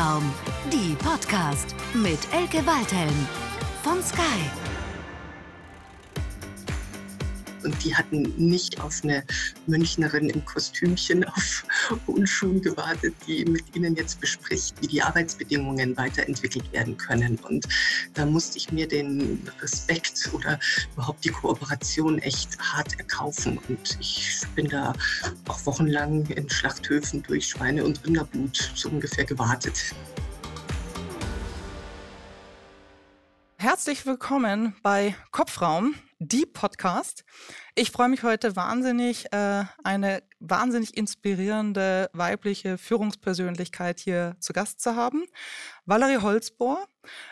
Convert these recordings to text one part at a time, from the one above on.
Kopfraum, die Podcast mit Elke Waldhelm von Sky. Und die hatten nicht auf eine Münchnerin im Kostümchen auf hohen Schuhen gewartet, die mit ihnen jetzt bespricht, wie die Arbeitsbedingungen weiterentwickelt werden können. Und da musste ich mir den Respekt oder überhaupt die Kooperation echt hart erkaufen. Und ich bin da auch wochenlang in Schlachthöfen durch Schweine- und Rinderblut so ungefähr gewartet. Herzlich willkommen bei Kopfraum, die Podcast. Ich freue mich heute wahnsinnig, äh, eine wahnsinnig inspirierende weibliche Führungspersönlichkeit hier zu Gast zu haben. Valerie Holzbohr.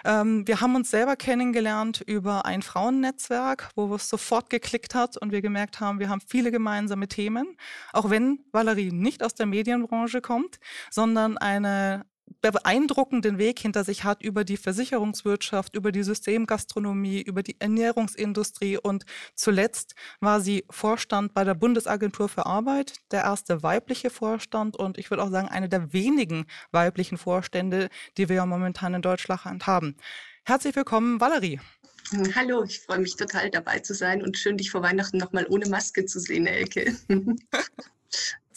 Ähm, wir haben uns selber kennengelernt über ein Frauennetzwerk, wo es sofort geklickt hat und wir gemerkt haben, wir haben viele gemeinsame Themen. Auch wenn Valerie nicht aus der Medienbranche kommt, sondern eine beeindruckenden Weg hinter sich hat über die Versicherungswirtschaft, über die Systemgastronomie, über die Ernährungsindustrie und zuletzt war sie Vorstand bei der Bundesagentur für Arbeit, der erste weibliche Vorstand und ich würde auch sagen, eine der wenigen weiblichen Vorstände, die wir ja momentan in Deutschland haben. Herzlich willkommen, Valerie. Hallo, ich freue mich total dabei zu sein und schön, dich vor Weihnachten nochmal ohne Maske zu sehen, Elke.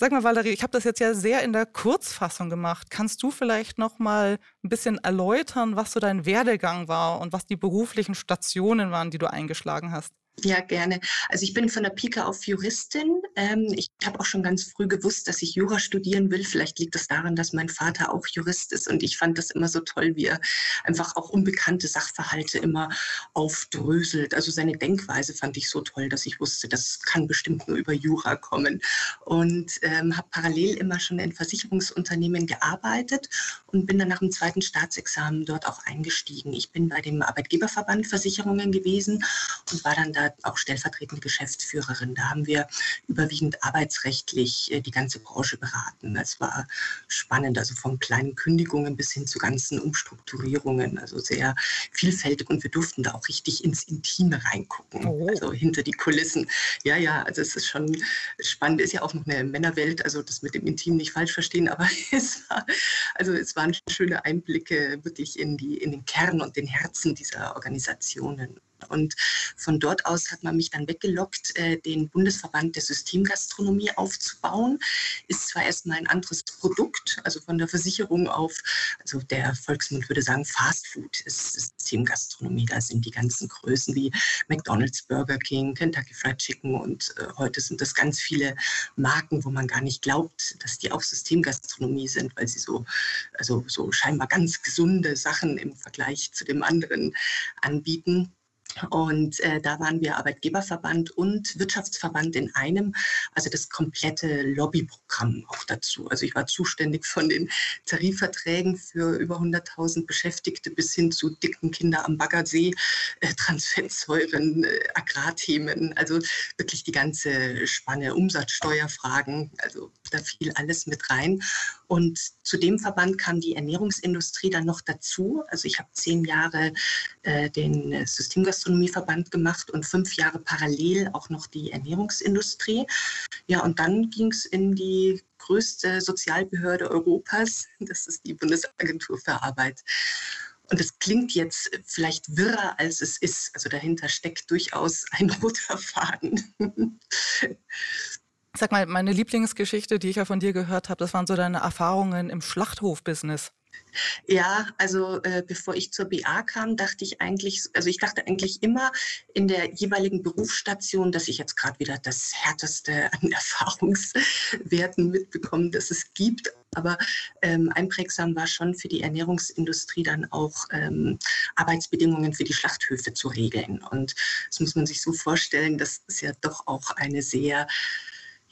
Sag mal, Valerie, ich habe das jetzt ja sehr in der Kurzfassung gemacht. Kannst du vielleicht noch mal ein bisschen erläutern, was so dein Werdegang war und was die beruflichen Stationen waren, die du eingeschlagen hast? Ja, gerne. Also ich bin von der Pike auf Juristin. Ähm, ich habe auch schon ganz früh gewusst, dass ich Jura studieren will. Vielleicht liegt das daran, dass mein Vater auch Jurist ist und ich fand das immer so toll, wie er einfach auch unbekannte Sachverhalte immer aufdröselt. Also seine Denkweise fand ich so toll, dass ich wusste, das kann bestimmt nur über Jura kommen. Und ähm, habe parallel immer schon in Versicherungsunternehmen gearbeitet und bin dann nach dem zweiten Staatsexamen dort auch eingestiegen. Ich bin bei dem Arbeitgeberverband Versicherungen gewesen und war dann da auch stellvertretende Geschäftsführerin. Da haben wir überwiegend arbeitsrechtlich äh, die ganze Branche beraten. Es war spannend, also von kleinen Kündigungen bis hin zu ganzen Umstrukturierungen, also sehr vielfältig und wir durften da auch richtig ins Intime reingucken, oh. also hinter die Kulissen. Ja, ja, also es ist schon spannend, ist ja auch noch eine Männerwelt, also das mit dem Intim nicht falsch verstehen, aber es war, also es waren schöne Einblicke wirklich in die, in den Kern und den Herzen dieser Organisationen. Und von dort aus hat man mich dann weggelockt, äh, den Bundesverband der Systemgastronomie aufzubauen. Ist zwar erstmal ein anderes Produkt, also von der Versicherung auf, also der Volksmund würde sagen, Fast Food ist Systemgastronomie. Da sind die ganzen Größen wie McDonald's, Burger King, Kentucky Fried Chicken und äh, heute sind das ganz viele Marken, wo man gar nicht glaubt, dass die auch Systemgastronomie sind, weil sie so, also so scheinbar ganz gesunde Sachen im Vergleich zu dem anderen anbieten. Und äh, da waren wir Arbeitgeberverband und Wirtschaftsverband in einem, also das komplette Lobbyprogramm auch dazu. Also ich war zuständig von den Tarifverträgen für über 100.000 Beschäftigte bis hin zu dicken Kinder am Baggersee, äh, Transfettsäuren, äh, Agrarthemen, also wirklich die ganze Spanne, Umsatzsteuerfragen, also da fiel alles mit rein. Und zu dem Verband kam die Ernährungsindustrie dann noch dazu. Also ich habe zehn Jahre äh, den Systemgastronomieverband gemacht und fünf Jahre parallel auch noch die Ernährungsindustrie. Ja, und dann ging es in die größte Sozialbehörde Europas. Das ist die Bundesagentur für Arbeit. Und es klingt jetzt vielleicht wirrer, als es ist. Also dahinter steckt durchaus ein roter Faden. Sag mal, meine Lieblingsgeschichte, die ich ja von dir gehört habe, das waren so deine Erfahrungen im Schlachthof-Business. Ja, also äh, bevor ich zur BA kam, dachte ich eigentlich, also ich dachte eigentlich immer in der jeweiligen Berufsstation, dass ich jetzt gerade wieder das Härteste an Erfahrungswerten mitbekomme, das es gibt. Aber ähm, einprägsam war schon für die Ernährungsindustrie dann auch ähm, Arbeitsbedingungen für die Schlachthöfe zu regeln. Und das muss man sich so vorstellen, das ist ja doch auch eine sehr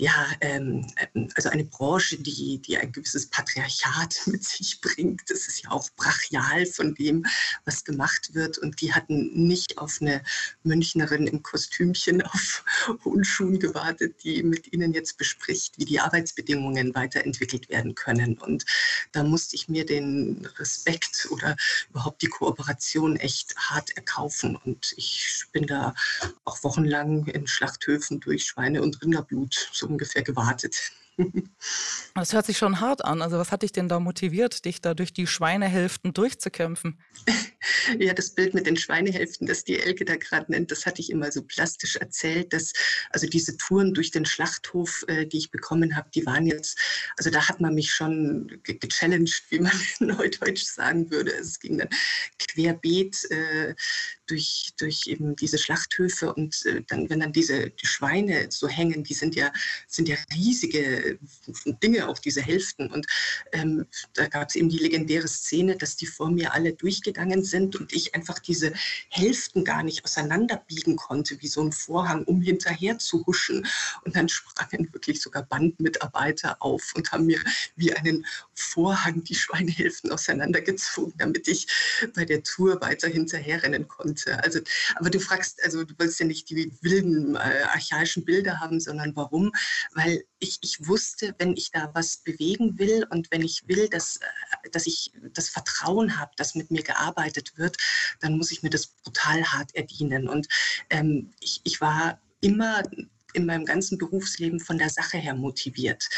ja, ähm, ähm, also eine Branche, die, die ein gewisses Patriarchat mit sich bringt. Das ist ja auch brachial von dem, was gemacht wird. Und die hatten nicht auf eine Münchnerin im Kostümchen auf hohen Schuhen gewartet, die mit ihnen jetzt bespricht, wie die Arbeitsbedingungen weiterentwickelt werden können. Und da musste ich mir den Respekt oder überhaupt die Kooperation echt hart erkaufen. Und ich bin da auch wochenlang in Schlachthöfen durch Schweine- und Rinderblut so ungefähr gewartet. Das hört sich schon hart an. Also was hat dich denn da motiviert, dich da durch die Schweinehälften durchzukämpfen? Ja, das Bild mit den Schweinehälften, das die Elke da gerade nennt, das hatte ich immer so plastisch erzählt, dass also diese Touren durch den Schlachthof, äh, die ich bekommen habe, die waren jetzt, also da hat man mich schon gechallenged, wie man neudeutsch sagen würde. Es ging dann querbeet äh, durch, durch eben diese Schlachthöfe und äh, dann, wenn dann diese die Schweine so hängen, die sind ja, sind ja riesige Dinge, auch diese Hälften. Und ähm, da gab es eben die legendäre Szene, dass die vor mir alle durchgegangen sind und ich einfach diese Hälften gar nicht auseinanderbiegen konnte, wie so ein Vorhang, um hinterher zu huschen. Und dann sprangen wirklich sogar Bandmitarbeiter auf und haben mir wie einen Vorhang die Schweinehälften auseinandergezogen, damit ich bei der Tour weiter hinterherrennen konnte. Also, aber du fragst, also du willst ja nicht die wilden äh, archaischen Bilder haben, sondern warum? Weil ich, ich wusste, wenn ich da was bewegen will und wenn ich will, dass, äh, dass ich das Vertrauen habe, dass mit mir gearbeitet wird, dann muss ich mir das brutal hart erdienen. Und ähm, ich, ich war immer in meinem ganzen Berufsleben von der Sache her motiviert.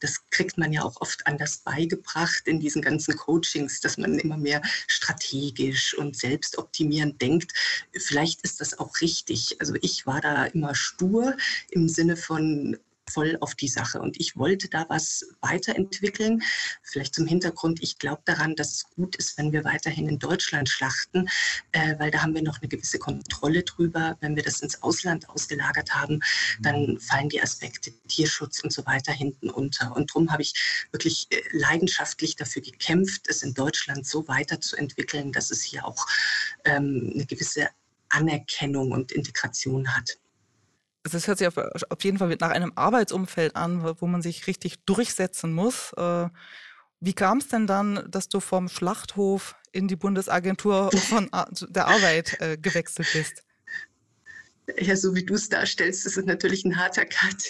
Das kriegt man ja auch oft anders beigebracht in diesen ganzen Coachings, dass man immer mehr strategisch und selbstoptimierend denkt. Vielleicht ist das auch richtig. Also ich war da immer stur im Sinne von voll auf die Sache. Und ich wollte da was weiterentwickeln. Vielleicht zum Hintergrund, ich glaube daran, dass es gut ist, wenn wir weiterhin in Deutschland schlachten, äh, weil da haben wir noch eine gewisse Kontrolle drüber. Wenn wir das ins Ausland ausgelagert haben, dann fallen die Aspekte Tierschutz und so weiter hinten unter. Und darum habe ich wirklich äh, leidenschaftlich dafür gekämpft, es in Deutschland so weiterzuentwickeln, dass es hier auch ähm, eine gewisse Anerkennung und Integration hat. Also es hört sich auf, auf, jeden Fall nach einem Arbeitsumfeld an, wo man sich richtig durchsetzen muss. Äh, wie kam es denn dann, dass du vom Schlachthof in die Bundesagentur von der Arbeit äh, gewechselt bist? Ja, so wie du es darstellst, ist es natürlich ein harter Cut.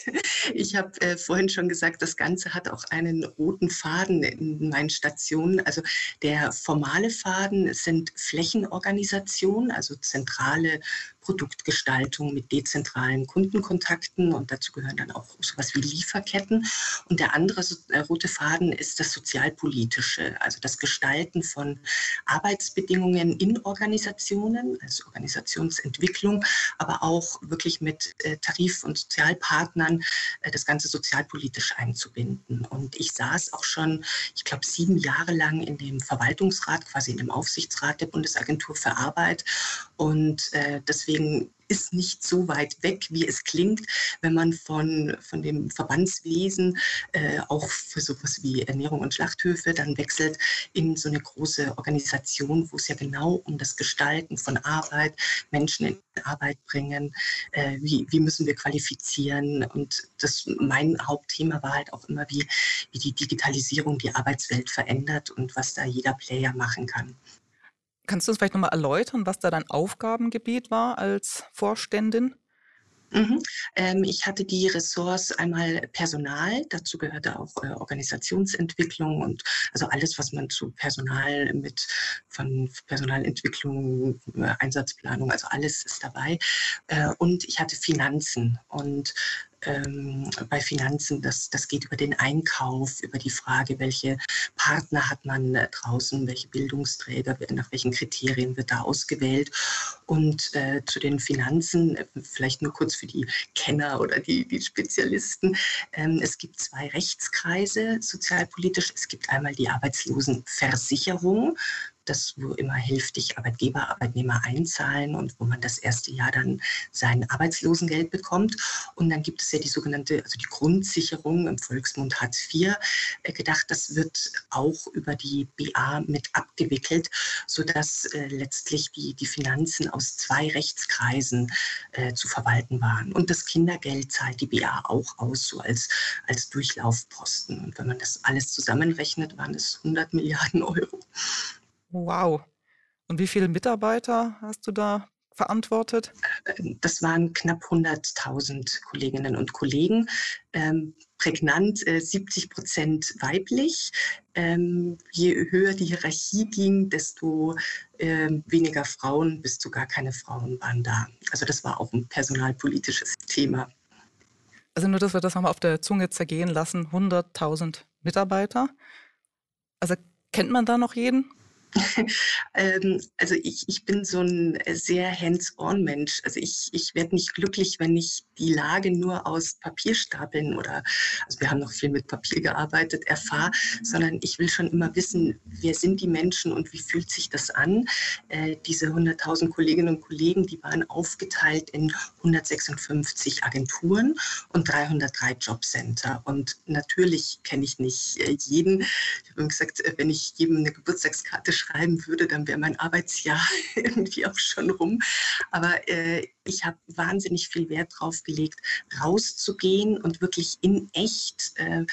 Ich habe äh, vorhin schon gesagt, das Ganze hat auch einen roten Faden in meinen Stationen. Also der formale Faden sind Flächenorganisationen, also zentrale Produktgestaltung mit dezentralen Kundenkontakten und dazu gehören dann auch sowas wie Lieferketten. Und der andere äh, rote Faden ist das Sozialpolitische, also das Gestalten von Arbeitsbedingungen in Organisationen, also Organisationsentwicklung, aber auch wirklich mit äh, Tarif- und Sozialpartnern äh, das Ganze sozialpolitisch einzubinden. Und ich saß auch schon, ich glaube, sieben Jahre lang in dem Verwaltungsrat, quasi in dem Aufsichtsrat der Bundesagentur für Arbeit. Und deswegen deswegen ist nicht so weit weg, wie es klingt, wenn man von, von dem Verbandswesen äh, auch für sowas wie Ernährung und Schlachthöfe dann wechselt in so eine große Organisation, wo es ja genau um das Gestalten von Arbeit, Menschen in Arbeit bringen, äh, wie, wie müssen wir qualifizieren. Und das, mein Hauptthema war halt auch immer, wie, wie die Digitalisierung die Arbeitswelt verändert und was da jeder Player machen kann. Kannst du uns vielleicht nochmal erläutern, was da dein Aufgabengebiet war als Vorständin? Mhm. Ähm, ich hatte die Ressorts einmal Personal, dazu gehörte auch äh, Organisationsentwicklung und also alles, was man zu Personal mit von Personalentwicklung, äh, Einsatzplanung, also alles ist dabei. Äh, und ich hatte Finanzen und ähm, bei Finanzen, das, das geht über den Einkauf, über die Frage, welche Partner hat man äh, draußen, welche Bildungsträger, nach welchen Kriterien wird da ausgewählt. Und äh, zu den Finanzen, äh, vielleicht nur kurz für die Kenner oder die, die Spezialisten. Ähm, es gibt zwei Rechtskreise sozialpolitisch. Es gibt einmal die Arbeitslosenversicherung das wo immer hälftig Arbeitgeber, Arbeitnehmer einzahlen und wo man das erste Jahr dann sein Arbeitslosengeld bekommt. Und dann gibt es ja die sogenannte, also die Grundsicherung im Volksmund Hartz IV äh, gedacht. Das wird auch über die BA mit abgewickelt, sodass äh, letztlich die, die Finanzen aus zwei Rechtskreisen äh, zu verwalten waren. Und das Kindergeld zahlt die BA auch aus, so als, als Durchlaufposten. Und wenn man das alles zusammenrechnet, waren es 100 Milliarden Euro. Wow. Und wie viele Mitarbeiter hast du da verantwortet? Das waren knapp 100.000 Kolleginnen und Kollegen. Ähm, prägnant äh, 70 Prozent weiblich. Ähm, je höher die Hierarchie ging, desto äh, weniger Frauen, bis zu gar keine Frauen waren da. Also das war auch ein personalpolitisches Thema. Also nur, dass wir das nochmal auf der Zunge zergehen lassen, 100.000 Mitarbeiter. Also kennt man da noch jeden? ähm, also ich, ich bin so ein sehr hands-on-Mensch. Also ich, ich werde nicht glücklich, wenn ich die Lage nur aus Papierstapeln oder, also wir haben noch viel mit Papier gearbeitet, erfahre, sondern ich will schon immer wissen, wer sind die Menschen und wie fühlt sich das an. Äh, diese 100.000 Kolleginnen und Kollegen, die waren aufgeteilt in 156 Agenturen und 303 Jobcenter. Und natürlich kenne ich nicht äh, jeden. Ich habe gesagt, äh, wenn ich jedem eine Geburtstagskarte schreiben würde, dann wäre mein Arbeitsjahr irgendwie auch schon rum. Aber äh, ich habe wahnsinnig viel Wert drauf gelegt, rauszugehen und wirklich in echt äh,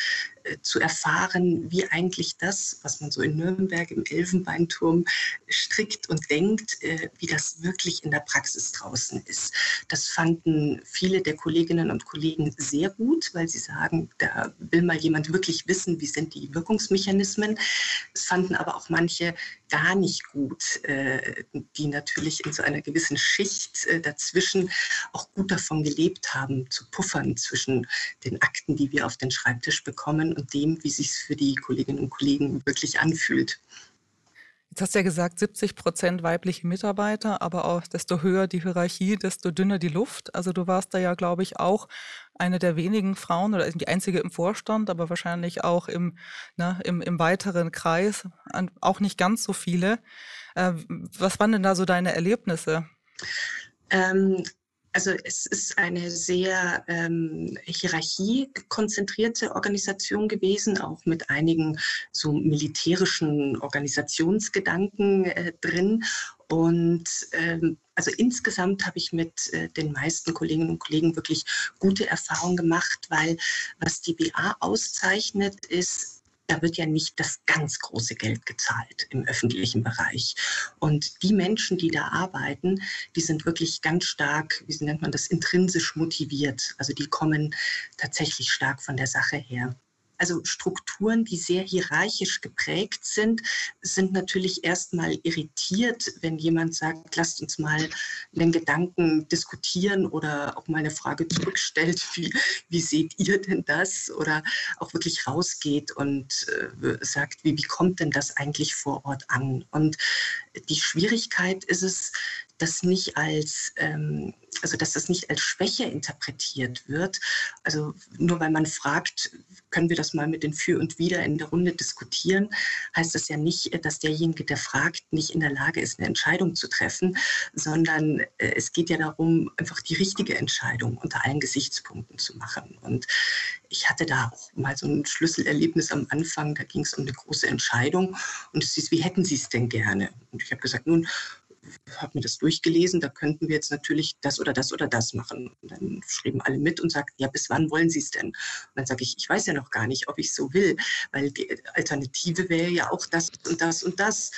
zu erfahren, wie eigentlich das, was man so in Nürnberg im Elfenbeinturm strickt und denkt, äh, wie das wirklich in der Praxis draußen ist. Das fanden viele der Kolleginnen und Kollegen sehr gut, weil sie sagen, da will mal jemand wirklich wissen, wie sind die Wirkungsmechanismen. Es fanden aber auch manche gar nicht gut, äh, die natürlich in so einer gewissen Schicht dazwischen auch gut davon gelebt haben, zu puffern zwischen den Akten, die wir auf den Schreibtisch bekommen und dem, wie sich für die Kolleginnen und Kollegen wirklich anfühlt. Jetzt hast du ja gesagt, 70 Prozent weibliche Mitarbeiter, aber auch desto höher die Hierarchie, desto dünner die Luft. Also du warst da ja, glaube ich, auch eine der wenigen Frauen oder die einzige im Vorstand, aber wahrscheinlich auch im, ne, im, im weiteren Kreis, auch nicht ganz so viele. Äh, was waren denn da so deine Erlebnisse? Ähm, also es ist eine sehr ähm, hierarchiekonzentrierte Organisation gewesen, auch mit einigen so militärischen Organisationsgedanken äh, drin. Und ähm, also insgesamt habe ich mit äh, den meisten Kolleginnen und Kollegen wirklich gute Erfahrungen gemacht, weil was die BA auszeichnet, ist da wird ja nicht das ganz große Geld gezahlt im öffentlichen Bereich. Und die Menschen, die da arbeiten, die sind wirklich ganz stark, wie nennt man das, intrinsisch motiviert. Also die kommen tatsächlich stark von der Sache her also Strukturen, die sehr hierarchisch geprägt sind, sind natürlich erstmal irritiert, wenn jemand sagt, lasst uns mal den Gedanken diskutieren oder auch mal eine Frage zurückstellt, wie, wie seht ihr denn das? Oder auch wirklich rausgeht und äh, sagt, wie, wie kommt denn das eigentlich vor Ort an? Und die Schwierigkeit ist es, das nicht als, ähm, also dass das nicht als Schwäche interpretiert wird. Also nur weil man fragt, können wir das mal mit den Für und Wider in der Runde diskutieren, heißt das ja nicht, dass derjenige, der fragt, nicht in der Lage ist, eine Entscheidung zu treffen, sondern äh, es geht ja darum, einfach die richtige Entscheidung unter allen Gesichtspunkten zu machen. Und ich hatte da auch mal so ein Schlüsselerlebnis am Anfang, da ging es um eine große Entscheidung und es ist, wie hätten Sie es denn gerne? Und ich habe gesagt, nun, habe mir das durchgelesen, da könnten wir jetzt natürlich das oder das oder das machen. Und dann schrieben alle mit und sagten, ja, bis wann wollen Sie es denn? Und dann sage ich, ich weiß ja noch gar nicht, ob ich so will, weil die Alternative wäre ja auch das und das und das.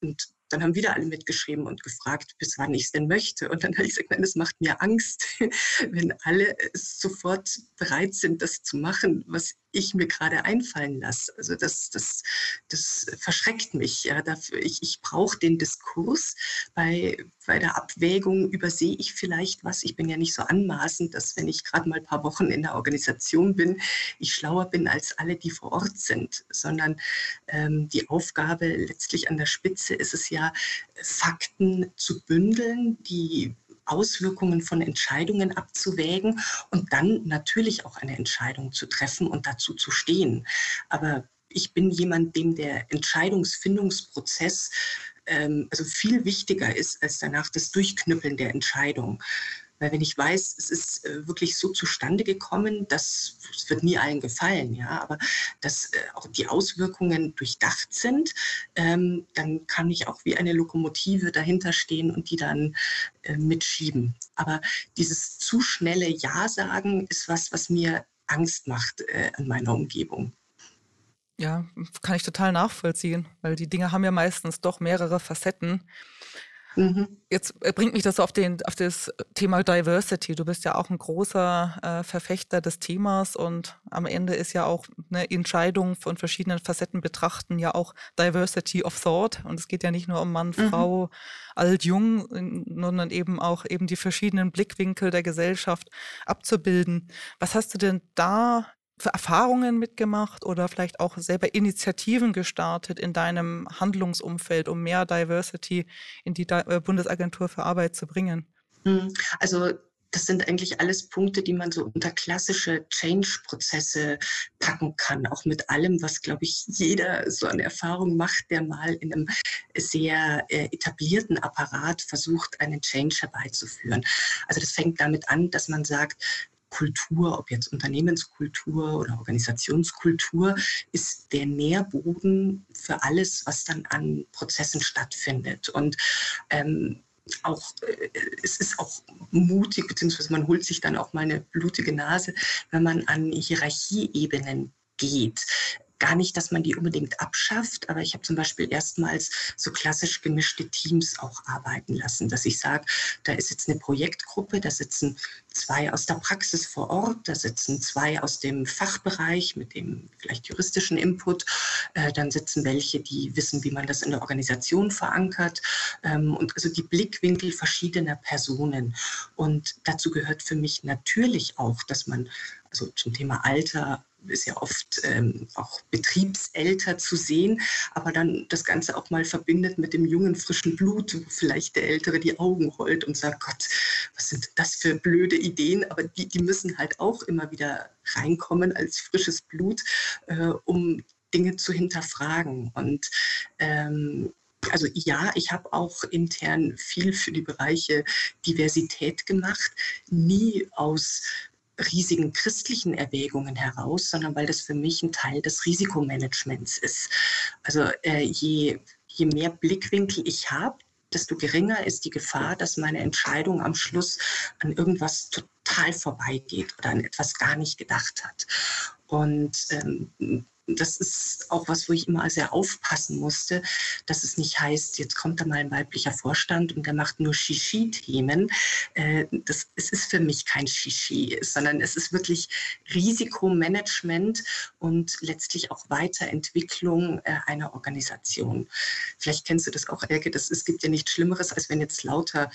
Und dann haben wieder alle mitgeschrieben und gefragt, bis wann ich es denn möchte. Und dann habe ich gesagt, nein, das macht mir Angst, wenn alle sofort bereit sind, das zu machen, was ich mir gerade einfallen lasse. Also das, das, das verschreckt mich. Ja. Dafür, ich ich brauche den Diskurs. Bei, bei der Abwägung übersehe ich vielleicht was. Ich bin ja nicht so anmaßend, dass wenn ich gerade mal ein paar Wochen in der Organisation bin, ich schlauer bin als alle, die vor Ort sind, sondern ähm, die Aufgabe letztlich an der Spitze ist es ja, ja Fakten zu bündeln, die Auswirkungen von Entscheidungen abzuwägen und dann natürlich auch eine Entscheidung zu treffen und dazu zu stehen. Aber ich bin jemand, dem der Entscheidungsfindungsprozess ähm, also viel wichtiger ist als danach das Durchknüppeln der Entscheidung. Weil wenn ich weiß, es ist äh, wirklich so zustande gekommen, dass es wird nie allen gefallen, ja, aber dass äh, auch die Auswirkungen durchdacht sind, ähm, dann kann ich auch wie eine Lokomotive dahinter stehen und die dann äh, mitschieben. Aber dieses zu schnelle Ja sagen ist was, was mir Angst macht äh, an meiner Umgebung. Ja, kann ich total nachvollziehen, weil die Dinge haben ja meistens doch mehrere Facetten. Mhm. Jetzt äh, bringt mich das auf, den, auf das Thema Diversity. Du bist ja auch ein großer äh, Verfechter des Themas und am Ende ist ja auch eine Entscheidung von verschiedenen Facetten betrachten ja auch Diversity of Thought. Und es geht ja nicht nur um Mann, mhm. Frau, alt, jung, sondern eben auch eben die verschiedenen Blickwinkel der Gesellschaft abzubilden. Was hast du denn da Erfahrungen mitgemacht oder vielleicht auch selber Initiativen gestartet in deinem Handlungsumfeld, um mehr Diversity in die äh, Bundesagentur für Arbeit zu bringen? Hm, also das sind eigentlich alles Punkte, die man so unter klassische Change-Prozesse packen kann, auch mit allem, was, glaube ich, jeder so eine Erfahrung macht, der mal in einem sehr äh, etablierten Apparat versucht, einen Change herbeizuführen. Also das fängt damit an, dass man sagt, Kultur, ob jetzt Unternehmenskultur oder Organisationskultur, ist der Nährboden für alles, was dann an Prozessen stattfindet. Und ähm, auch, äh, es ist auch mutig, beziehungsweise man holt sich dann auch mal eine blutige Nase, wenn man an Hierarchieebenen geht gar nicht, dass man die unbedingt abschafft, aber ich habe zum Beispiel erstmals so klassisch gemischte Teams auch arbeiten lassen, dass ich sage, da ist jetzt eine Projektgruppe, da sitzen zwei aus der Praxis vor Ort, da sitzen zwei aus dem Fachbereich mit dem vielleicht juristischen Input, äh, dann sitzen welche, die wissen, wie man das in der Organisation verankert ähm, und also die Blickwinkel verschiedener Personen. Und dazu gehört für mich natürlich auch, dass man also zum Thema Alter ist ja oft ähm, auch betriebsälter zu sehen, aber dann das Ganze auch mal verbindet mit dem jungen, frischen Blut, wo vielleicht der Ältere die Augen rollt und sagt, Gott, was sind das für blöde Ideen? Aber die, die müssen halt auch immer wieder reinkommen als frisches Blut, äh, um Dinge zu hinterfragen. Und ähm, also ja, ich habe auch intern viel für die Bereiche Diversität gemacht, nie aus riesigen christlichen Erwägungen heraus, sondern weil das für mich ein Teil des Risikomanagements ist. Also äh, je, je mehr Blickwinkel ich habe, desto geringer ist die Gefahr, dass meine Entscheidung am Schluss an irgendwas total vorbeigeht oder an etwas gar nicht gedacht hat. Und ähm, das ist auch was, wo ich immer sehr aufpassen musste, dass es nicht heißt, jetzt kommt da mal ein weiblicher Vorstand und der macht nur Shishi-Themen. Äh, es ist für mich kein Shishi, sondern es ist wirklich Risikomanagement und letztlich auch Weiterentwicklung äh, einer Organisation. Vielleicht kennst du das auch, Elke, das, es gibt ja nichts Schlimmeres, als wenn jetzt lauter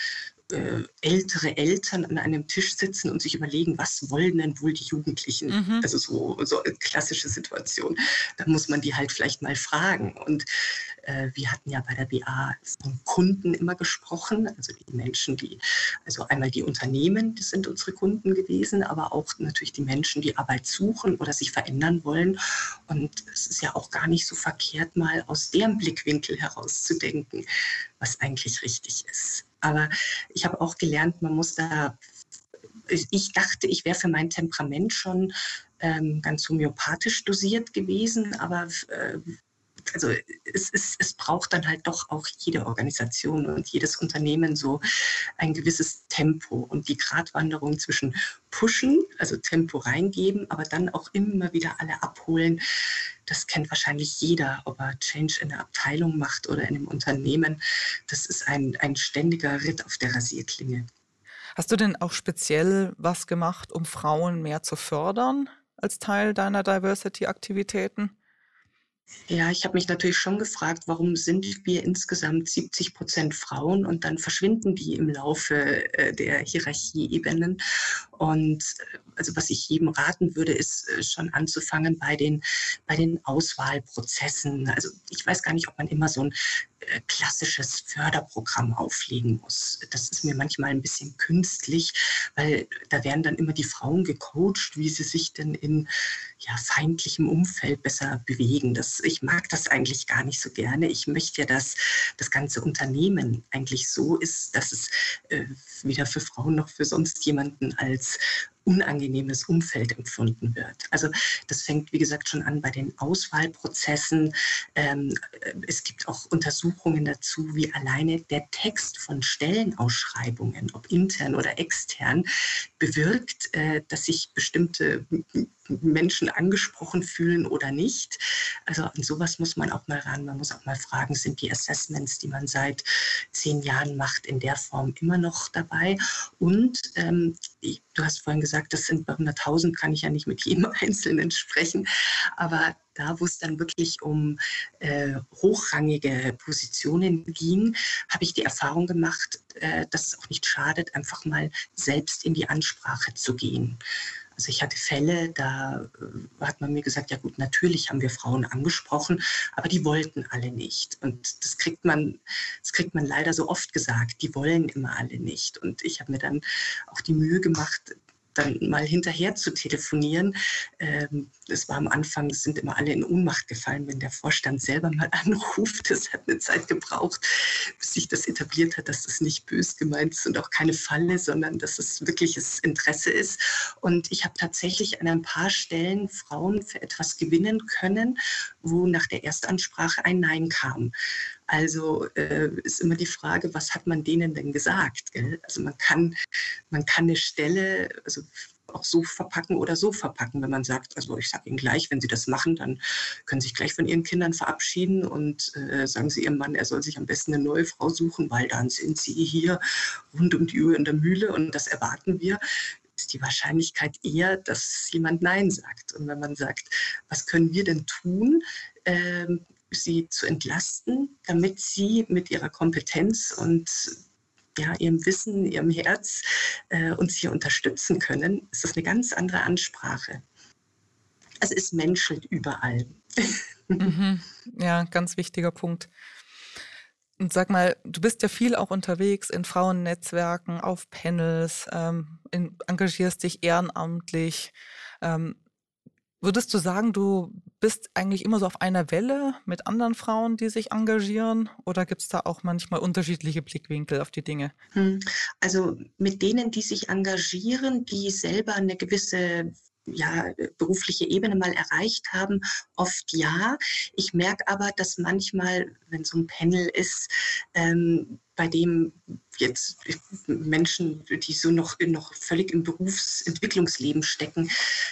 äh, ältere Eltern an einem Tisch sitzen und sich überlegen, was wollen denn wohl die Jugendlichen? Mhm. Also so, so eine klassische Situation. Da muss man die halt vielleicht mal fragen. Und äh, wir hatten ja bei der BA von Kunden immer gesprochen, also die Menschen, die, also einmal die Unternehmen, das sind unsere Kunden gewesen, aber auch natürlich die Menschen, die Arbeit suchen oder sich verändern wollen. Und es ist ja auch gar nicht so verkehrt, mal aus deren Blickwinkel herauszudenken, was eigentlich richtig ist. Aber ich habe auch gelernt, man muss da, ich dachte, ich wäre für mein Temperament schon ähm, ganz homöopathisch dosiert gewesen, aber äh, also es, es, es braucht dann halt doch auch jede Organisation und jedes Unternehmen so ein gewisses Tempo und die Gratwanderung zwischen pushen, also Tempo reingeben, aber dann auch immer wieder alle abholen. Das kennt wahrscheinlich jeder, ob er Change in der Abteilung macht oder in einem Unternehmen. Das ist ein, ein ständiger Ritt auf der Rasierklinge. Hast du denn auch speziell was gemacht, um Frauen mehr zu fördern als Teil deiner Diversity-Aktivitäten? Ja, ich habe mich natürlich schon gefragt, warum sind wir insgesamt 70 Prozent Frauen und dann verschwinden die im Laufe äh, der Hierarchieebenen. Und äh, also was ich jedem raten würde, ist äh, schon anzufangen bei den, bei den Auswahlprozessen. Also ich weiß gar nicht, ob man immer so ein äh, klassisches Förderprogramm auflegen muss. Das ist mir manchmal ein bisschen künstlich, weil da werden dann immer die Frauen gecoacht, wie sie sich denn in ja, feindlichem Umfeld besser bewegen. Das, ich mag das eigentlich gar nicht so gerne. Ich möchte ja, dass das ganze Unternehmen eigentlich so ist, dass es äh, weder für Frauen noch für sonst jemanden als unangenehmes Umfeld empfunden wird. Also das fängt, wie gesagt, schon an bei den Auswahlprozessen. Ähm, es gibt auch Untersuchungen dazu, wie alleine der Text von Stellenausschreibungen, ob intern oder extern, bewirkt, äh, dass sich bestimmte Menschen angesprochen fühlen oder nicht. Also an sowas muss man auch mal ran. Man muss auch mal fragen, sind die Assessments, die man seit zehn Jahren macht, in der Form immer noch dabei? Und ähm, du hast vorhin gesagt, das sind bei 100.000, kann ich ja nicht mit jedem Einzelnen sprechen. Aber da, wo es dann wirklich um äh, hochrangige Positionen ging, habe ich die Erfahrung gemacht, äh, dass es auch nicht schadet, einfach mal selbst in die Ansprache zu gehen. Also ich hatte Fälle, da äh, hat man mir gesagt, ja gut, natürlich haben wir Frauen angesprochen, aber die wollten alle nicht. Und das kriegt man, das kriegt man leider so oft gesagt, die wollen immer alle nicht. Und ich habe mir dann auch die Mühe gemacht, dann mal hinterher zu telefonieren. Ähm, es war am Anfang, es sind immer alle in Ohnmacht gefallen, wenn der Vorstand selber mal anruft. Das hat eine Zeit gebraucht, bis sich das etabliert hat, dass das nicht bös gemeint ist und auch keine Falle, sondern dass es wirkliches Interesse ist. Und ich habe tatsächlich an ein paar Stellen Frauen für etwas gewinnen können, wo nach der Erstansprache ein Nein kam. Also äh, ist immer die Frage, was hat man denen denn gesagt? Gell? Also man kann, man kann eine Stelle also auch so verpacken oder so verpacken, wenn man sagt, also ich sage Ihnen gleich, wenn Sie das machen, dann können Sie sich gleich von Ihren Kindern verabschieden und äh, sagen Sie Ihrem Mann, er soll sich am besten eine neue Frau suchen, weil dann sind Sie hier rund um die Uhr in der Mühle und das erwarten wir ist die Wahrscheinlichkeit eher, dass jemand Nein sagt. Und wenn man sagt, was können wir denn tun, ähm, sie zu entlasten, damit sie mit ihrer Kompetenz und ja, ihrem Wissen, ihrem Herz äh, uns hier unterstützen können, ist das eine ganz andere Ansprache. Also es menschelt überall. Mhm. Ja, ganz wichtiger Punkt. Und sag mal, du bist ja viel auch unterwegs in Frauennetzwerken, auf Panels, ähm, in, engagierst dich ehrenamtlich. Ähm, Würdest du sagen, du bist eigentlich immer so auf einer Welle mit anderen Frauen, die sich engagieren? Oder gibt es da auch manchmal unterschiedliche Blickwinkel auf die Dinge? Hm, also mit denen, die sich engagieren, die selber eine gewisse ja, berufliche Ebene mal erreicht haben, oft ja. Ich merke aber, dass manchmal, wenn so ein Panel ist, ähm, bei dem jetzt Menschen, die so noch, noch völlig im Berufsentwicklungsleben stecken,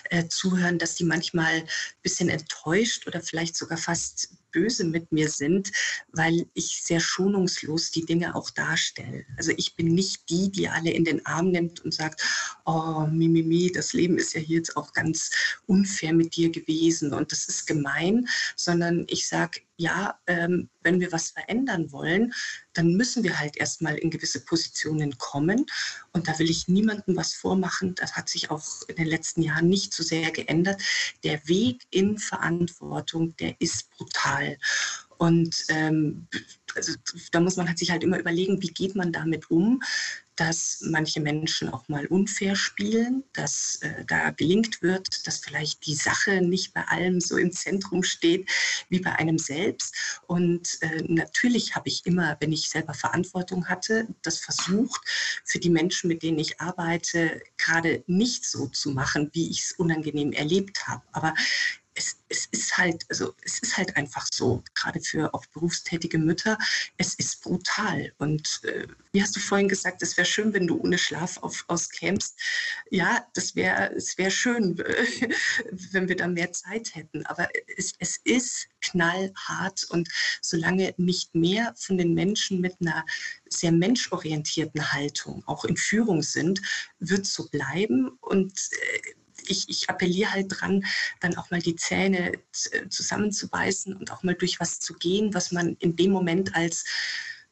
äh, zuhören, dass die manchmal ein bisschen enttäuscht oder vielleicht sogar fast böse mit mir sind, weil ich sehr schonungslos die Dinge auch darstelle. Also ich bin nicht die, die alle in den Arm nimmt und sagt, oh, Mimimi, das Leben ist ja hier jetzt auch ganz unfair mit dir gewesen und das ist gemein, sondern ich sage, ja, ähm, wenn wir was verändern wollen, dann müssen wir halt erstmal in gewisse Positionen kommen. Und da will ich niemandem was vormachen. Das hat sich auch in den letzten Jahren nicht so sehr geändert. Der Weg in Verantwortung, der ist brutal. Und ähm, also, da muss man halt sich halt immer überlegen, wie geht man damit um, dass manche Menschen auch mal unfair spielen, dass äh, da gelingt wird, dass vielleicht die Sache nicht bei allem so im Zentrum steht wie bei einem selbst. Und äh, natürlich habe ich immer, wenn ich selber Verantwortung hatte, das versucht, für die Menschen, mit denen ich arbeite, gerade nicht so zu machen, wie ich es unangenehm erlebt habe. Aber es, es, ist halt, also es ist halt einfach so, gerade für auch berufstätige Mütter, es ist brutal. Und äh, wie hast du vorhin gesagt, es wäre schön, wenn du ohne Schlaf auf, auskämst. Ja, das wäre es wär schön, wenn wir da mehr Zeit hätten. Aber es, es ist knallhart und solange nicht mehr von den Menschen mit einer sehr menschorientierten Haltung auch in Führung sind, wird so bleiben. Und äh, ich, ich appelliere halt dran, dann auch mal die Zähne zusammenzubeißen und auch mal durch was zu gehen, was man in dem Moment als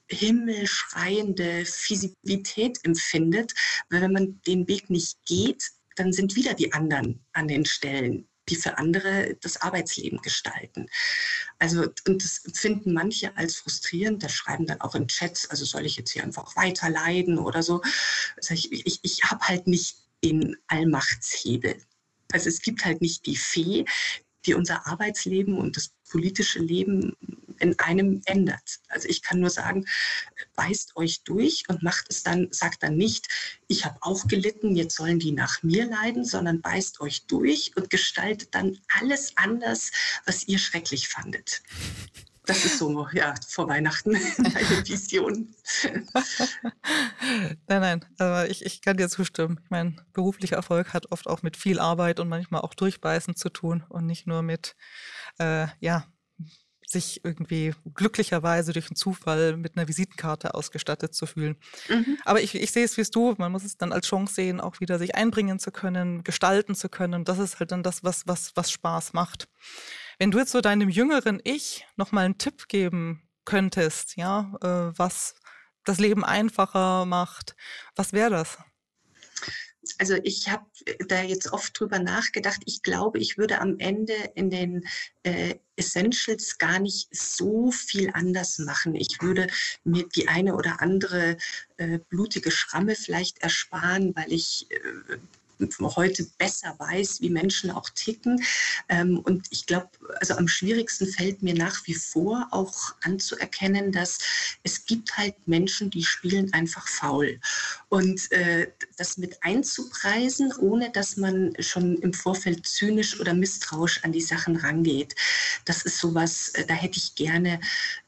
himmelschreiende Fisivität empfindet. Weil wenn man den Weg nicht geht, dann sind wieder die anderen an den Stellen, die für andere das Arbeitsleben gestalten. Also, und das empfinden manche als frustrierend, da schreiben dann auch in Chats, also soll ich jetzt hier einfach weiter leiden oder so. Also ich ich, ich habe halt nicht den Allmachtshebel. Also es gibt halt nicht die Fee, die unser Arbeitsleben und das politische Leben in einem ändert. Also ich kann nur sagen, beißt euch durch und macht es dann, sagt dann nicht, ich habe auch gelitten, jetzt sollen die nach mir leiden, sondern beißt euch durch und gestaltet dann alles anders, was ihr schrecklich fandet. Das ist so, ja, vor Weihnachten eine Vision. nein, nein, aber ich, ich kann dir zustimmen. Ich meine, beruflicher Erfolg hat oft auch mit viel Arbeit und manchmal auch Durchbeißen zu tun und nicht nur mit, äh, ja, sich irgendwie glücklicherweise durch einen Zufall mit einer Visitenkarte ausgestattet zu fühlen. Mhm. Aber ich, ich sehe es wie es du, man muss es dann als Chance sehen, auch wieder sich einbringen zu können, gestalten zu können. Das ist halt dann das, was, was, was Spaß macht. Wenn du jetzt so deinem jüngeren Ich nochmal einen Tipp geben könntest, ja, äh, was das Leben einfacher macht, was wäre das? also ich habe da jetzt oft drüber nachgedacht. Ich glaube, ich würde am Ende in den äh, Essentials gar nicht so viel anders machen. Ich würde mir die eine oder andere äh, blutige Schramme vielleicht ersparen, weil ich äh, heute besser weiß, wie Menschen auch ticken. Ähm, und ich glaube, also am schwierigsten fällt mir nach wie vor auch anzuerkennen, dass es gibt halt Menschen, die spielen einfach faul. Und äh, das mit einzupreisen, ohne dass man schon im Vorfeld zynisch oder misstrauisch an die Sachen rangeht, das ist sowas, äh, da hätte ich gerne,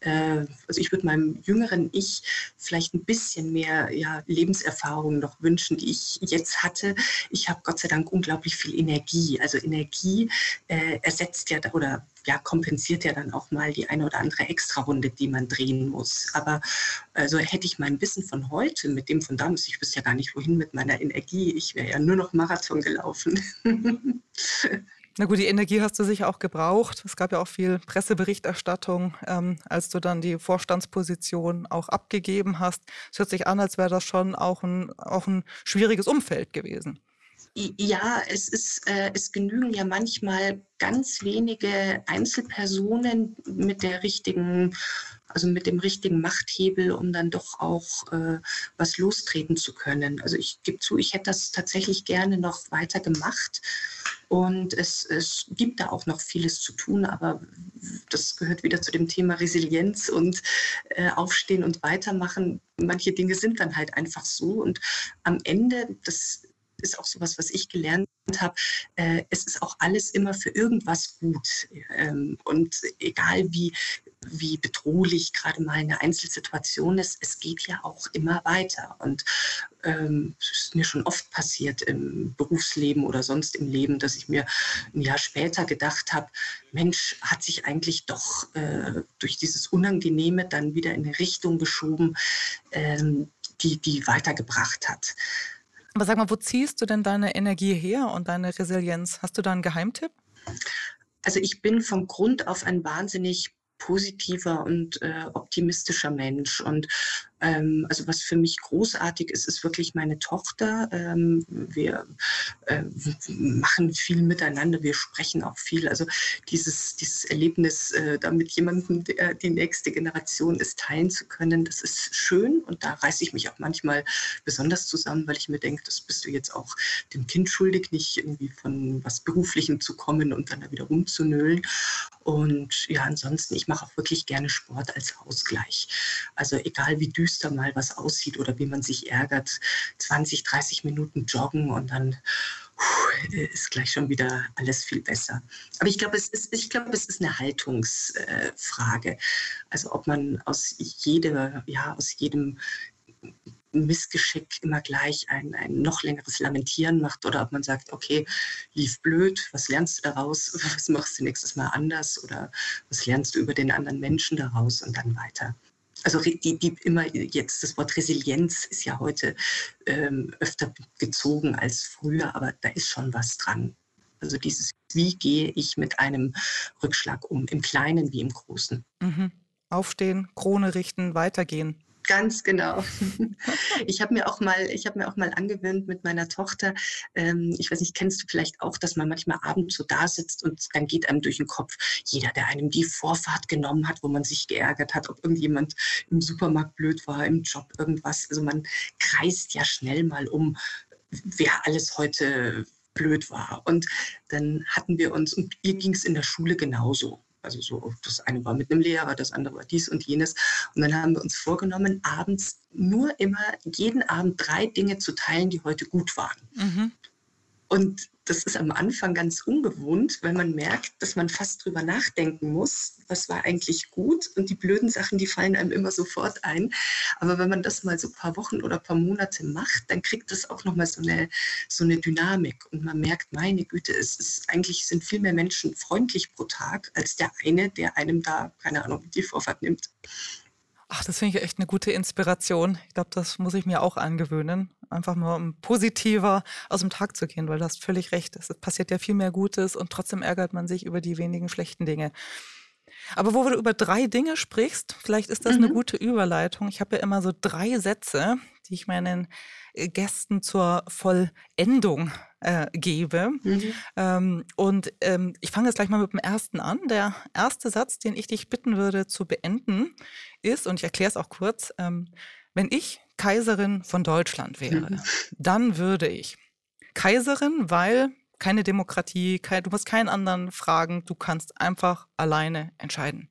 äh, also ich würde meinem jüngeren Ich vielleicht ein bisschen mehr ja, Lebenserfahrung noch wünschen, die ich jetzt hatte. Ich ich habe Gott sei Dank unglaublich viel Energie. Also Energie äh, ersetzt ja oder ja, kompensiert ja dann auch mal die eine oder andere Extra-Runde, die man drehen muss. Aber also hätte ich mein Wissen von heute mit dem von damals, ich wüsste ja gar nicht, wohin mit meiner Energie. Ich wäre ja nur noch Marathon gelaufen. Na gut, die Energie hast du sicher auch gebraucht. Es gab ja auch viel Presseberichterstattung, ähm, als du dann die Vorstandsposition auch abgegeben hast. Es hört sich an, als wäre das schon auch ein, auch ein schwieriges Umfeld gewesen. Ja, es ist, äh, es genügen ja manchmal ganz wenige Einzelpersonen mit der richtigen, also mit dem richtigen Machthebel, um dann doch auch äh, was lostreten zu können. Also ich gebe zu, ich hätte das tatsächlich gerne noch weiter gemacht. Und es, es gibt da auch noch vieles zu tun, aber das gehört wieder zu dem Thema Resilienz und äh, Aufstehen und Weitermachen. Manche Dinge sind dann halt einfach so. Und am Ende, das ist auch sowas, was ich gelernt habe. Äh, es ist auch alles immer für irgendwas gut. Ähm, und egal wie, wie bedrohlich gerade mal eine Einzelsituation ist, es geht ja auch immer weiter. Und ähm, es ist mir schon oft passiert im Berufsleben oder sonst im Leben, dass ich mir ein Jahr später gedacht habe, Mensch, hat sich eigentlich doch äh, durch dieses Unangenehme dann wieder in eine Richtung geschoben, ähm, die, die weitergebracht hat. Aber sag mal, wo ziehst du denn deine Energie her und deine Resilienz? Hast du da einen Geheimtipp? Also ich bin vom Grund auf ein wahnsinnig positiver und äh, optimistischer Mensch. Und ähm, also was für mich großartig ist, ist wirklich meine Tochter. Ähm, wir äh, machen viel miteinander, wir sprechen auch viel. Also dieses, dieses Erlebnis, äh, da mit jemandem, der die nächste Generation ist, teilen zu können, das ist schön. Und da reiße ich mich auch manchmal besonders zusammen, weil ich mir denke, das bist du jetzt auch dem Kind schuldig, nicht irgendwie von was Beruflichem zu kommen und dann da wieder rumzunölen. Und ja, ansonsten, ich mache auch wirklich gerne Sport als Ausgleich. Also egal wie düster mal was aussieht oder wie man sich ärgert, 20, 30 Minuten joggen und dann ist gleich schon wieder alles viel besser. Aber ich glaube, es ist, ich glaube, es ist eine Haltungsfrage. Also ob man aus jedem, ja, aus jedem Missgeschick immer gleich ein, ein noch längeres Lamentieren macht oder ob man sagt, okay, lief blöd, was lernst du daraus, was machst du nächstes Mal anders oder was lernst du über den anderen Menschen daraus und dann weiter. Also die, die immer jetzt das Wort Resilienz ist ja heute ähm, öfter gezogen als früher, aber da ist schon was dran. Also dieses, wie gehe ich mit einem Rückschlag um, im Kleinen wie im Großen. Mhm. Aufstehen, Krone richten, weitergehen. Ganz genau. Ich habe mir auch mal, ich habe mir auch mal angewöhnt mit meiner Tochter. Ähm, ich weiß nicht, kennst du vielleicht auch, dass man manchmal abends so da sitzt und dann geht einem durch den Kopf jeder, der einem die Vorfahrt genommen hat, wo man sich geärgert hat, ob irgendjemand im Supermarkt blöd war, im Job irgendwas. Also man kreist ja schnell mal um, wer alles heute blöd war. Und dann hatten wir uns, und ihr ging es in der Schule genauso. Also so, das eine war mit einem Lehrer, das andere war dies und jenes. Und dann haben wir uns vorgenommen, abends nur immer jeden Abend drei Dinge zu teilen, die heute gut waren. Mhm. Und das ist am Anfang ganz ungewohnt, weil man merkt, dass man fast drüber nachdenken muss, was war eigentlich gut und die blöden Sachen, die fallen einem immer sofort ein. Aber wenn man das mal so ein paar Wochen oder ein paar Monate macht, dann kriegt das auch nochmal so eine, so eine Dynamik und man merkt, meine Güte, es ist eigentlich sind viel mehr Menschen freundlich pro Tag als der eine, der einem da, keine Ahnung, die Vorfahrt nimmt. Ach, das finde ich echt eine gute Inspiration. Ich glaube, das muss ich mir auch angewöhnen. Einfach mal um positiver aus dem Tag zu gehen, weil du hast völlig recht. Es passiert ja viel mehr Gutes und trotzdem ärgert man sich über die wenigen schlechten Dinge. Aber wo du über drei Dinge sprichst, vielleicht ist das mhm. eine gute Überleitung. Ich habe ja immer so drei Sätze, die ich meinen äh, Gästen zur Vollendung äh, gebe. Mhm. Ähm, und ähm, ich fange jetzt gleich mal mit dem ersten an. Der erste Satz, den ich dich bitten würde zu beenden, ist, und ich erkläre es auch kurz, ähm, wenn ich Kaiserin von Deutschland wäre, mhm. dann würde ich Kaiserin, weil keine Demokratie, kein, du musst keinen anderen fragen, du kannst einfach alleine entscheiden.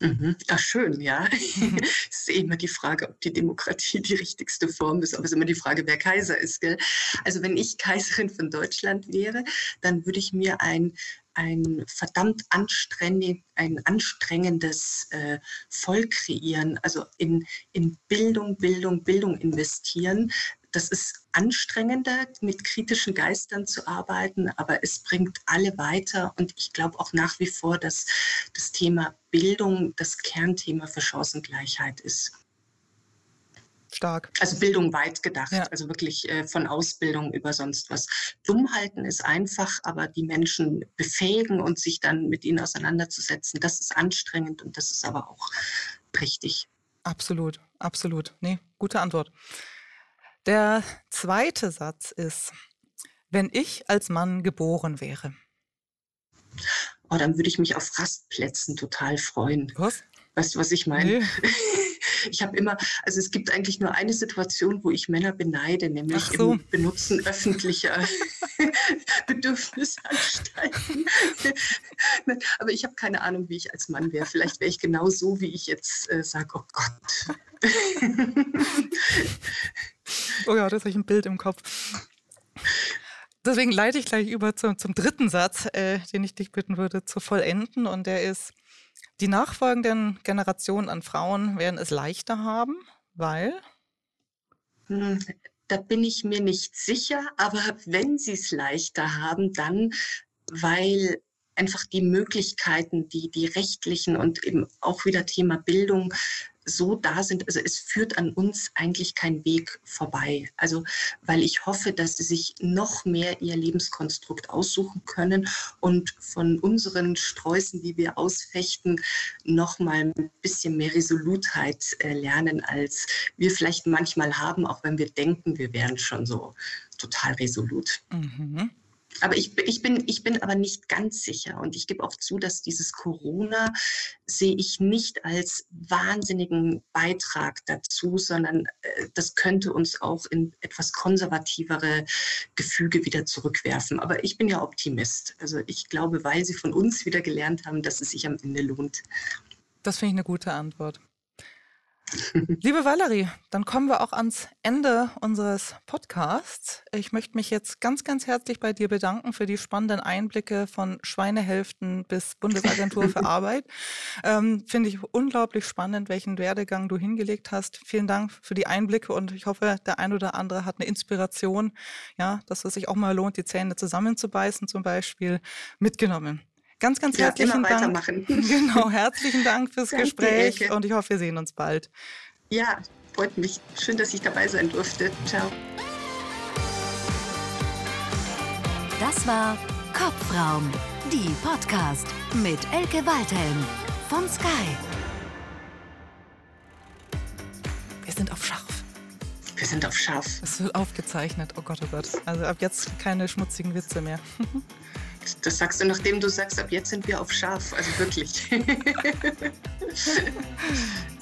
Mhm. Ach, schön, ja. Es ist immer die Frage, ob die Demokratie die richtigste Form ist, aber es ist immer die Frage, wer Kaiser ist. Gell? Also wenn ich Kaiserin von Deutschland wäre, dann würde ich mir ein ein verdammt anstrengend, ein anstrengendes äh, Volk kreieren, also in, in Bildung, Bildung, Bildung investieren, das ist anstrengender, mit kritischen Geistern zu arbeiten, aber es bringt alle weiter. Und ich glaube auch nach wie vor, dass das Thema Bildung das Kernthema für Chancengleichheit ist. Stark. Also Bildung weit gedacht, ja. also wirklich äh, von Ausbildung über sonst was. Dumm halten ist einfach, aber die Menschen befähigen und sich dann mit ihnen auseinanderzusetzen, das ist anstrengend und das ist aber auch richtig. Absolut, absolut. Nee, gute Antwort. Der zweite Satz ist, wenn ich als Mann geboren wäre. Oh, dann würde ich mich auf Rastplätzen total freuen. Was? Weißt du, was ich meine? Nee. Ich habe immer, also es gibt eigentlich nur eine Situation, wo ich Männer beneide, nämlich so. im Benutzen öffentlicher Bedürfnisanstalten. Aber ich habe keine Ahnung, wie ich als Mann wäre. Vielleicht wäre ich genau so, wie ich jetzt äh, sage, oh Gott. Oh ja, das habe ich ein Bild im Kopf. Deswegen leite ich gleich über zum, zum dritten Satz, äh, den ich dich bitten würde zu vollenden. Und der ist, die nachfolgenden Generationen an Frauen werden es leichter haben, weil? Da bin ich mir nicht sicher, aber wenn sie es leichter haben, dann weil einfach die Möglichkeiten, die, die rechtlichen und eben auch wieder Thema Bildung so da sind. Also es führt an uns eigentlich kein Weg vorbei. Also weil ich hoffe, dass sie sich noch mehr ihr Lebenskonstrukt aussuchen können und von unseren Sträußen, die wir ausfechten, noch mal ein bisschen mehr Resolutheit äh, lernen, als wir vielleicht manchmal haben, auch wenn wir denken, wir wären schon so total resolut. Mhm. Aber ich, ich, bin, ich bin aber nicht ganz sicher und ich gebe auch zu, dass dieses Corona sehe ich nicht als wahnsinnigen Beitrag dazu, sondern äh, das könnte uns auch in etwas konservativere Gefüge wieder zurückwerfen. Aber ich bin ja Optimist. Also ich glaube, weil sie von uns wieder gelernt haben, dass es sich am Ende lohnt. Das finde ich eine gute Antwort. Liebe Valerie, dann kommen wir auch ans Ende unseres Podcasts. Ich möchte mich jetzt ganz, ganz herzlich bei dir bedanken für die spannenden Einblicke von Schweinehälften bis Bundesagentur für Arbeit. Ähm, Finde ich unglaublich spannend, welchen Werdegang du hingelegt hast. Vielen Dank für die Einblicke und ich hoffe, der ein oder andere hat eine Inspiration, ja, dass es sich auch mal lohnt, die Zähne zusammenzubeißen zum Beispiel, mitgenommen. Ganz, ganz ja, herzlichen Dank. Genau, herzlichen Dank fürs Danke, Gespräch Elke. und ich hoffe, wir sehen uns bald. Ja, freut mich. Schön, dass ich dabei sein durfte. Ciao. Das war Kopfraum, die Podcast mit Elke Waldhelm von Sky. Wir sind auf scharf. Wir sind auf scharf. Es wird aufgezeichnet. Oh Gott, oh Gott. Also ab jetzt keine schmutzigen Witze mehr. Das sagst du, nachdem du sagst, ab jetzt sind wir auf scharf. Also wirklich.